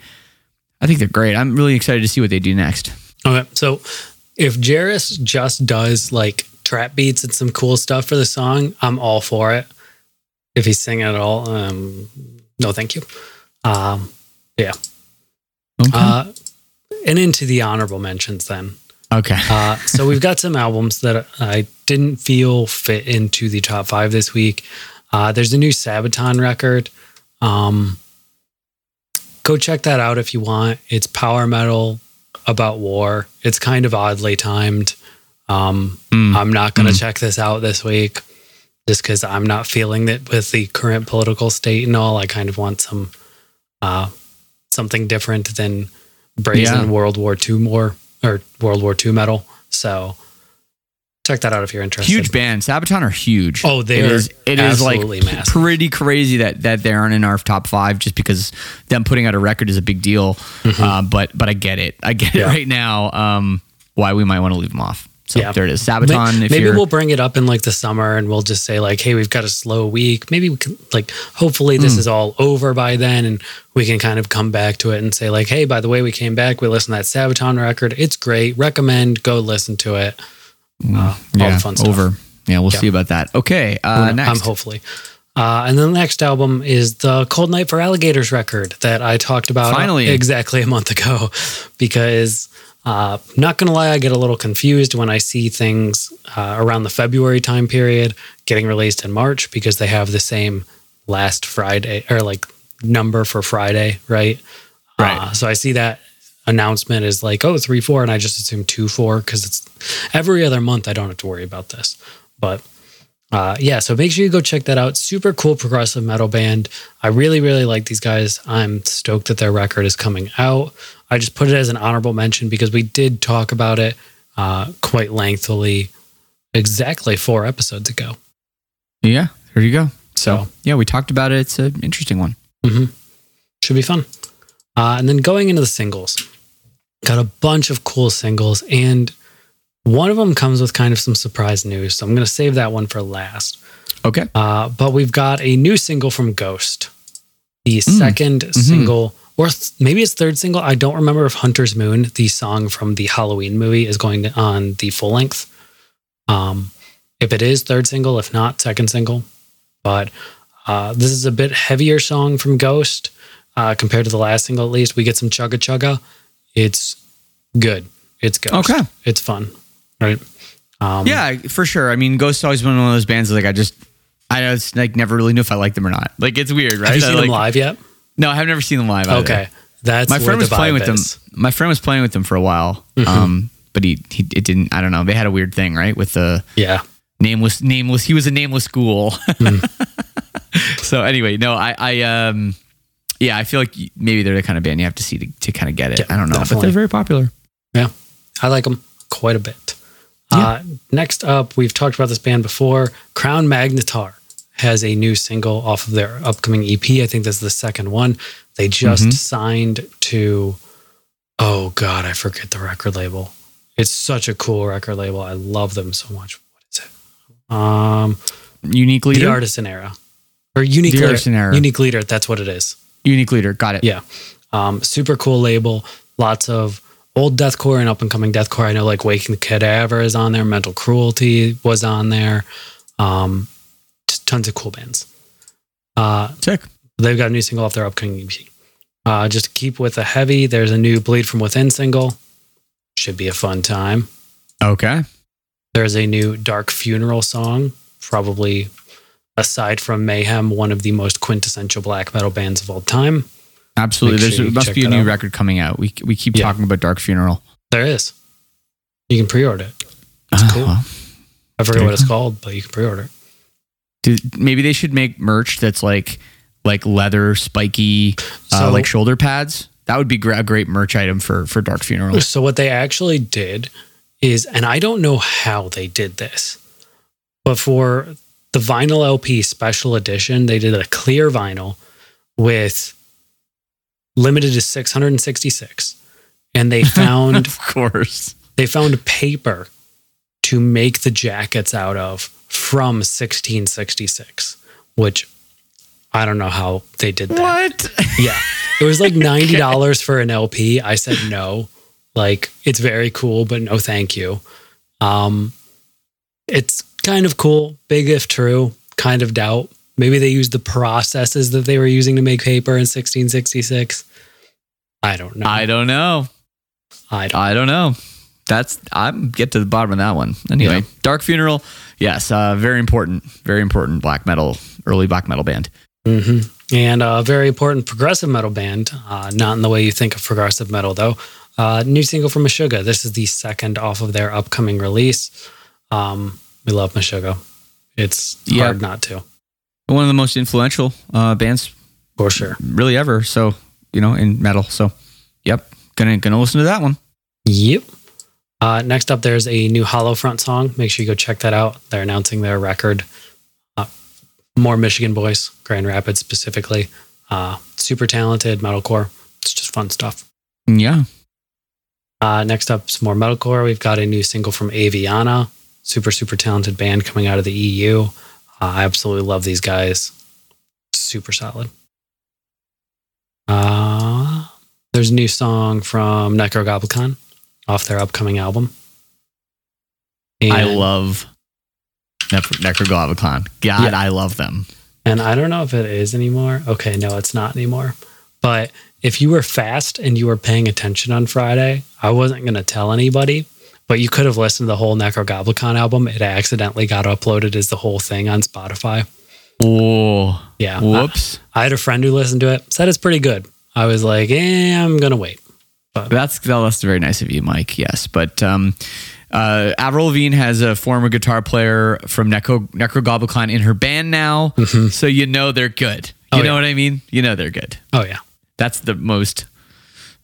I think they're great. I'm really excited to see what they do next. Okay, so if Jarris just does like trap beats and some cool stuff for the song, I'm all for it. If he's singing at all, um, no, thank you. Um, Okay. uh, and into the honorable mentions then. okay. Uh, so we've got some albums that I didn't feel fit into the top five this week. Uh, there's a new Sabaton record. Um, go check that out if you want. It's power metal about war. It's kind of oddly timed. Um, Mm. I'm not going to Mm. check this out this week just because I'm not feeling that with the current political state and all. I kind of want some uh, something different than brazen Yeah. World War II more or World War II metal. So check that out if you're interested. Huge band. Sabaton are huge. Oh, they it are is. It is like massive. pretty crazy that that they aren't in our top five just because them putting out a record is a big deal. Uh, but but I get it. I get Mm-hmm. Yeah. it right now. Um, why we might want to leave them off. So Yeah. there it is. Sabaton. May- if maybe we'll bring it up in like the summer and we'll just say like, hey, we've got a slow week. Maybe we can like hopefully this is all over by then and we can kind of come back to it and say like, hey, by the way, we came back, we listened to that Sabaton record. It's great. Recommend go listen to it. Uh, all yeah, the fun stuff. over. Yeah, we'll Yeah. see about that. Okay, uh, next. I'm hopefully. Uh, and then the next album is the Cold Night for Alligators record that I talked about Finally. exactly a month ago. (laughs) Because, uh, not gonna lie, I get a little confused when I see things uh, around the February time period getting released in March because they have the same last Friday or like number for Friday, right? Right. Uh, so I see that announcement is like, oh, three, four, and I just assume two, four because it's every other month. I don't have to worry about this. But uh, yeah, so make sure you go check that out. Super cool progressive metal band. I really, really like these guys. I'm stoked that their record is coming out. I just put it as an honorable mention because we did talk about it uh, quite lengthily exactly four episodes ago. yeah, there you go. So So yeah, we talked about it. It's an interesting one. should be fun. Uh, and then going into the singles, got a bunch of cool singles, and one of them comes with kind of some surprise news. So I'm going to save that one for last. Okay. Uh, but we've got a new single from Ghost, the Mm. 2nd Mm-hmm. single, or th- maybe it's third single. I don't remember if Hunter's Moon, the song from the Halloween movie, is going on the full length. Um, if it is third single, if not second single, but uh, this is a bit heavier song from Ghost uh, compared to the last single. At least we get some chugga chugga. It's good. It's Ghost. Okay. it's fun, right? Um, Yeah, for sure. I mean, Ghost always been one of those bands like I just I just like never really knew if I liked them or not. Like it's weird, right? Have you I, seen them live yet? No, I've never seen them live. either. Okay, that's my friend was playing vibe with them. My friend was playing with them for a while. Mm-hmm. Um, but he, he it didn't. I don't know. They had a weird thing, right? With the Yeah. nameless nameless. He was a nameless ghoul. Hmm. (laughs) so anyway, no, I I um yeah, I feel like maybe they're the kind of band you have to see to, to kind of get it. Yeah, I don't know, but they're very popular. Yeah, I like them quite a bit. Uh, next up, we've talked about this band before. Crown Magnetar has a new single off of their upcoming EP. I think this is the second one. They just Mhm. signed to, oh God, I forget the record label. It's such a cool record label. I love them so much. What is it? Um, Unique leader. the Artisan Era or Unique The Leader. Artisan Era. Unique Leader. That's what it is. Unique leader. Got it. Yeah. Um, super cool label. Lots of old deathcore and up and coming deathcore. I know like Waking the Cadaver is on there. Mental Cruelty was on there. Um, tons of cool bands. Uh, Sick. they've got a new single off their upcoming EP. Uh, just to keep with the heavy, there's a new Bleed from Within single. Should be a fun time. Okay. There's a new Dark Funeral song, probably aside from Mayhem, one of the most quintessential black metal bands of all time. Absolutely. Sure you must be a new out. record coming out. We we keep Yeah. talking about Dark Funeral. There is. You can pre-order it. It's Ah, cool. well, I forget There what it's called, but you can pre-order it. Dude, maybe they should make merch that's like like leather spiky uh, like shoulder pads. That would be a great merch item for for Dark Funeral. So what they actually did is, and I don't know how they did this, but for the vinyl LP special edition, they did a clear vinyl with limited to 666, and they found (laughs) of course. they found paper to make the jackets out of from 1666, which I don't know how they did that. What? Yeah. It was like (laughs) $90 for an LP. I said no. Like it's very cool, but no thank you. Um it's kind of cool, big if true, kind of doubt. Maybe they used the processes that they were using to make paper in 1666. I don't know. I don't know. I don't I don't know. That's I'm get to the bottom of that one. Anyway, Yeah. Dark Funeral. Yes, uh, very important, very important black metal, early black metal band. hmm And a very important progressive metal band, uh, not in the way you think of progressive metal, though. Uh, new single from Meshuggah. This is the second off of their upcoming release. Um, we love Meshuggah. It's Yeah. hard not to, One of the most influential uh, bands for sure. really ever. So you know, in metal. So, yep, gonna gonna listen to that one. Yep. Uh, next up, there's a new Hollow Front song. Make sure you go check that out. They're announcing their record. Uh, more Michigan boys, Grand Rapids specifically. Uh, super talented metalcore. It's just fun stuff. Yeah. Uh, next up, some more metalcore. We've got a new single from Aviana, super super talented band coming out of the EU. Uh, I absolutely love these guys. Super solid. Uh, there's a new song from Necrogoblikon off their upcoming album. I love Necro- Necrogoblikon. God, Yeah. I love them. And I don't know if it is anymore. Okay, no, it's not anymore. But if you were fast and you were paying attention on Friday, I wasn't going to tell anybody, but you could have listened to the whole Necrogoblikon album. It accidentally got uploaded as the whole thing on Spotify. Oh, Yeah. whoops. I, I had a friend who listened to it, said it's pretty good. I was like, eh, I'm going to wait. That's that's very nice of you, Mike. Yes, but um, uh, Avril Lavigne has a former guitar player from Necro Necrogoblikon in her band now, so you know they're good. You Oh, know yeah. what I mean? You know they're good. Oh, yeah. That's the most.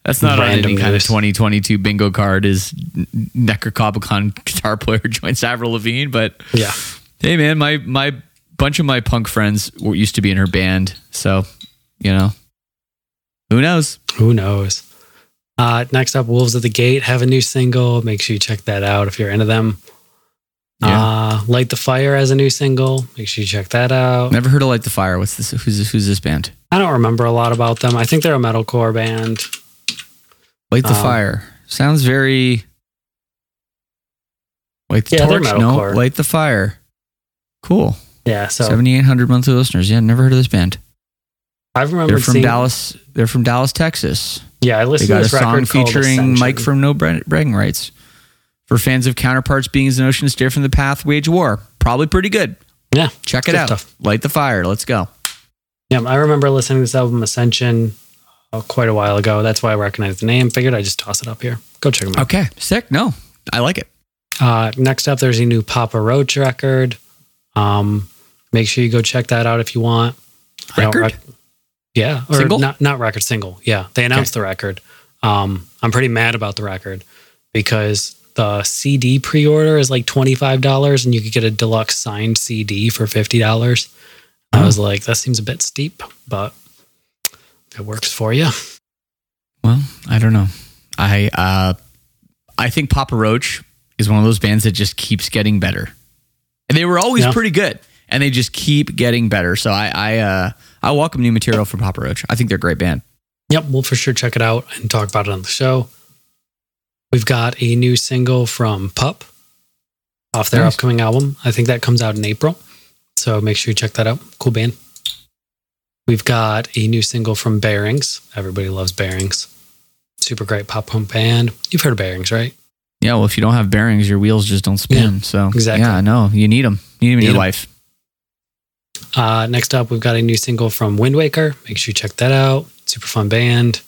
That's not on Random any kind of 2022 bingo card. Is Necrogoblikon guitar player (laughs) joins Avril Lavigne? But Yeah. hey, man, my my bunch of my punk friends were, used to be in her band, so you know, who knows? Who knows? Uh, next up, Wolves at the Gate have a new single. Make sure you check that out if you're into them. Uh, Light the Fire has a new single. Make sure you check that out. Never heard of Light the Fire. What's this? Who's this, who's this band? I don't remember a lot about them. I think they're a metalcore band. Light the Um, Fire. Sounds very. Light the Yeah, torch. No, metalcore. light the fire. Cool. Yeah, so 7,800 monthly listeners. Yeah, never heard of this band. I remember They're from seeing, Dallas. They're from Dallas, Texas. Yeah, I They listened to got a this song featuring Ascension. Mike from No Bra- Bragging Rights. For fans of counterparts, beings and oceans, Stray from the Path, wage war. Probably pretty good. Yeah, Check it out. stuff. Light the fire. Let's go. yeah. I remember listening to this album Ascension quite a while ago. That's why I recognized the name. Figured I'd just toss it up here. Go check them out. Okay. Sick. No, I like it. Uh, next up, there's a new Papa Roach record. Um, make sure you go check that out if you want. I Record? yeah, or Single? not not record single. Yeah, they announced the record. Um, I'm pretty mad about the record because the CD pre-order is like twenty five dollars, and you could get a deluxe signed CD for fifty dollars. I Oh. was like, that seems a bit steep, but it works for you. Well, I don't know. I uh, I think Papa Roach is one of those bands that just keeps getting better. And they were always Yeah. pretty good, and they just keep getting better. So I I uh, I welcome new material from Papa Roach. I think they're a great band. Yep, we'll for sure check it out and talk about it on the show. We've got a new single from Pup off their Nice. upcoming album. I think that comes out in April. So make sure you check that out. Cool band. We've got a new single from Bearings. Everybody loves Bearings. Super great pop punk band. You've heard of Bearings, right? Yeah, well, if you don't have bearings, your wheels just don't spin. so exactly. yeah, no, you need them. You need them in your 'em. life. Uh, next up, we've got a new single from Windwaker. Make sure you check that out. Super fun band.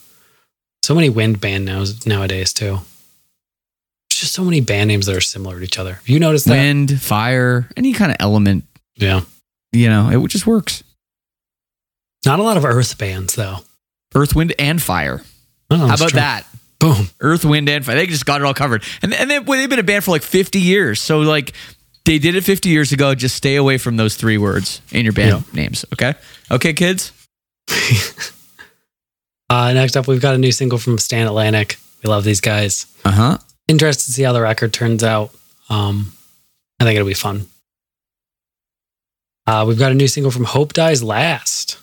So many wind band now, nowadays, too. There's just so many band names that are similar to each other. Have you noticed that? Wind, fire, any kind of element, Yeah. you know, it just works. Not a lot of Earth bands, though. Earth, wind, and fire. Oh, How about true. that? Boom. Earth, Wind, and Fire. They just got it all covered. And, and they, well, they've been a band for like 50 years. So, like, they did it 50 years ago. Just stay away from those three words in your band names. Okay. Okay, kids? (laughs) Uh, next up, we've got a new single from Stand Atlantic. We love these guys. Uh huh. Interested to see how the record turns out. Um, I think it'll be fun. Uh, we've got a new single from Hope Dies Last.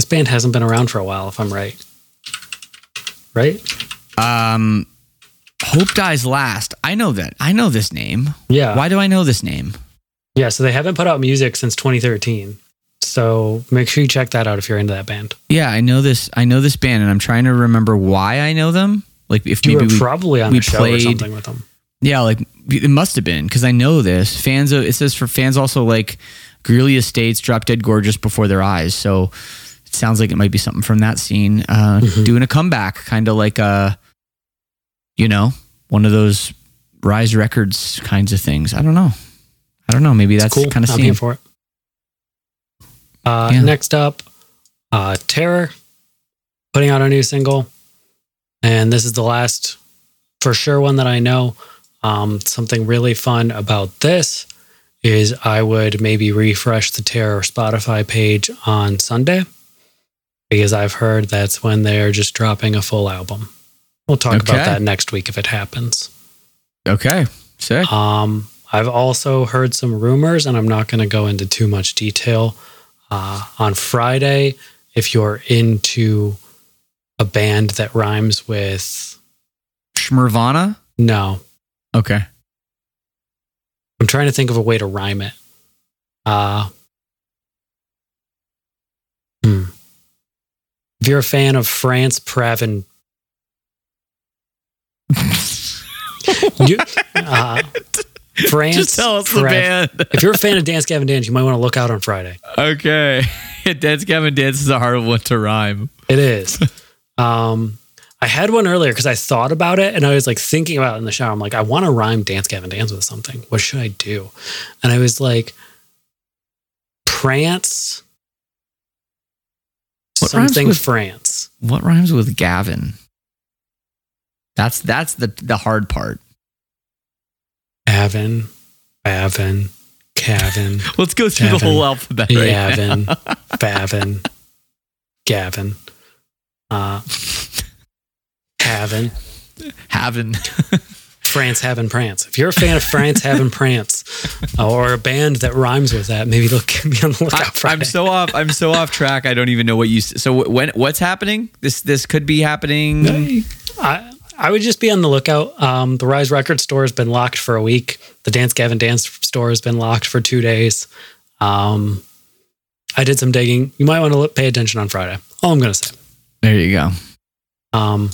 This band hasn't been around for a while, if I'm right. Right? Um, Hope Dies Last. I know that. I know this name. Yeah. Why do I know this name? Yeah, so they haven't put out music since 2013. So make sure you check that out if you're into that band. Yeah, I know this. I know this band, and I'm trying to remember why I know them. Like, if You maybe we, probably on we the show or played- something with them. yeah, like it must have been because I know this. Fans, of, it says for fans also like Greeley Estates, Drop Dead Gorgeous before their eyes. So it sounds like it might be something from that scene, uh, Mhm. doing a comeback, kind of like a, you know, one of those Rise Records kinds of things. I don't know. I don't know. Maybe It's that's cool. kind of scene. for it. Uh, Yeah. Next up, uh, Terror putting out a new single, and this is the last for sure one that I know. Um, something really fun about this is I would maybe refresh the Terror Spotify page on Sunday because I've heard that's when they're just dropping a full album. We'll talk Okay. about that next week if it happens. Okay. Sick. Um, I've also heard some rumors, and I'm not going to go into too much detail. Uh, on Friday, if you're into a band that rhymes with Schmervana. no, Okay. I'm trying to think of a way to rhyme it. Uh, hmm. If you're a fan of France Pravin, (laughs) you, uh, France Just tell us the band. If you're a fan of Dance Gavin Dance, you might want to look out on Friday. Okay. (laughs) Dance Gavin Dance is a hard one to rhyme. It is. (laughs) um, I had one earlier because I thought about it and I was like thinking about it in the shower. I'm like, I want to rhyme Dance Gavin Dance with something. What should I do? And I was like, prance, something with- France. What rhymes with Gavin? That's that's the the hard part. Avin, Avin, Cavin, (laughs) Let's go through the whole alphabet right now. Yavin, (laughs) Favin, Gavin, uh, (laughs) Havin. Having France Having Prance. If you're a fan of France Having Prance or a band that rhymes with that, maybe they'll be on the lookout Friday. I'm so off. I'm so off track. I don't even know what you. So when what's happening? This this could be happening. I, I would just be on the lookout. Um, the Rise Record store has been locked for a week. The Dance Gavin Dance store has been locked for two days. Um, I did some digging. You might want to look, pay attention on Friday. All I'm going to say. There you go. Um,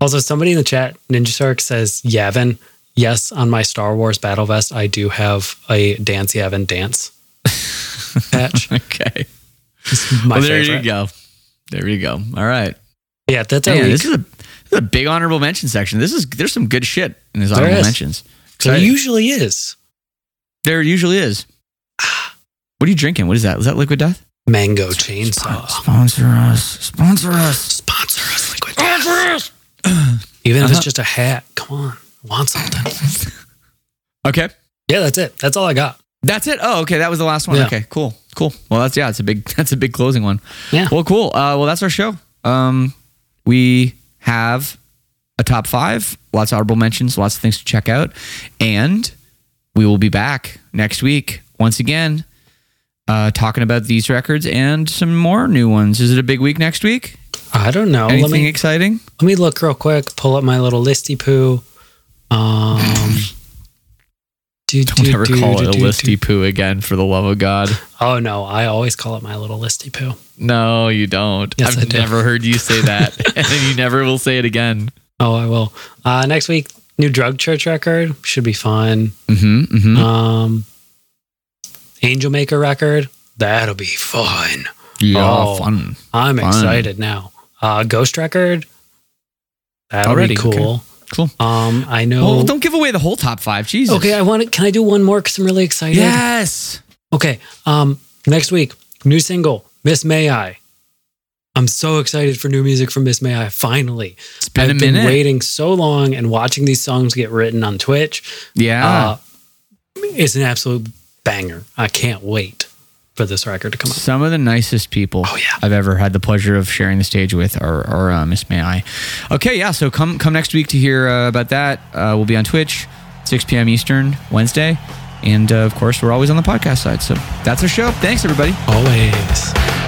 also, somebody in the chat, Ninja Shark says Yavin. Yes, on my Star Wars battle vest, I do have a Dance Yavin Dance (laughs) patch. Okay. Well, there favorite. you go. There you go. All right. Yeah, that's Man, this is a this is a big honorable mention section. This is there's some good shit in There honorable mentions. There usually is there usually is. (sighs) What are you drinking? What is that? Is that Liquid Death? mango chainsaw. Sponsor us. Sponsor us. Sponsor us, Liquid Death. (clears throat) Even if Uh-huh. it's just a hat, come on, I want something. (laughs) Okay. Yeah, that's it. That's all I got. That's it. Oh, okay. That was the last one. Yeah. Okay, cool, cool. Well, that's yeah. It's a big. (laughs) That's a big closing one. Yeah. Well, cool. Uh, well, that's our show. Um, we have a top five, lots of honorable mentions, lots of things to check out, and we will be back next week once again, uh, talking about these records and some more new ones. Is it a big week next week? I don't know. Anything Let me exciting? let me look real quick. Pull up my little listy poo. Um, (laughs) do, Don't do, ever do, call it a listy poo again, for the love of God. Oh no, I always call it my little listy poo. No, you don't. Yes, I've do. never heard you say that, (laughs) and you never will say it again. Oh, I will. Uh, next week, new drug church record should be fun. Mm-hmm. mm-hmm. Um, Angelmaker record that'll be fun. yeah, oh. fun. I'm Fun. excited now. Uh, Ghost record that'll Already, be cool. Cool. Um, I know. Well, don't give away the whole top five. Jesus. okay, I want to. Can I do one more? Because I'm really excited. Yes. Okay. Um, next week, new single, Miss May I. I'm so excited for new music from Miss May I. Finally, It's been I've a been minute. waiting so long and watching these songs get written on Twitch. Yeah. Uh, it's an absolute banger. I can't wait for this record to come out. Some of the nicest people Oh, yeah. I've ever had the pleasure of sharing the stage with are, are uh, Miss May I. Okay, yeah. So come come next week to hear uh, about that. Uh, we'll be on Twitch, 6 p.m. Eastern Wednesday, and uh, of course we're always on the podcast side. So that's our show. Thanks everybody. Always.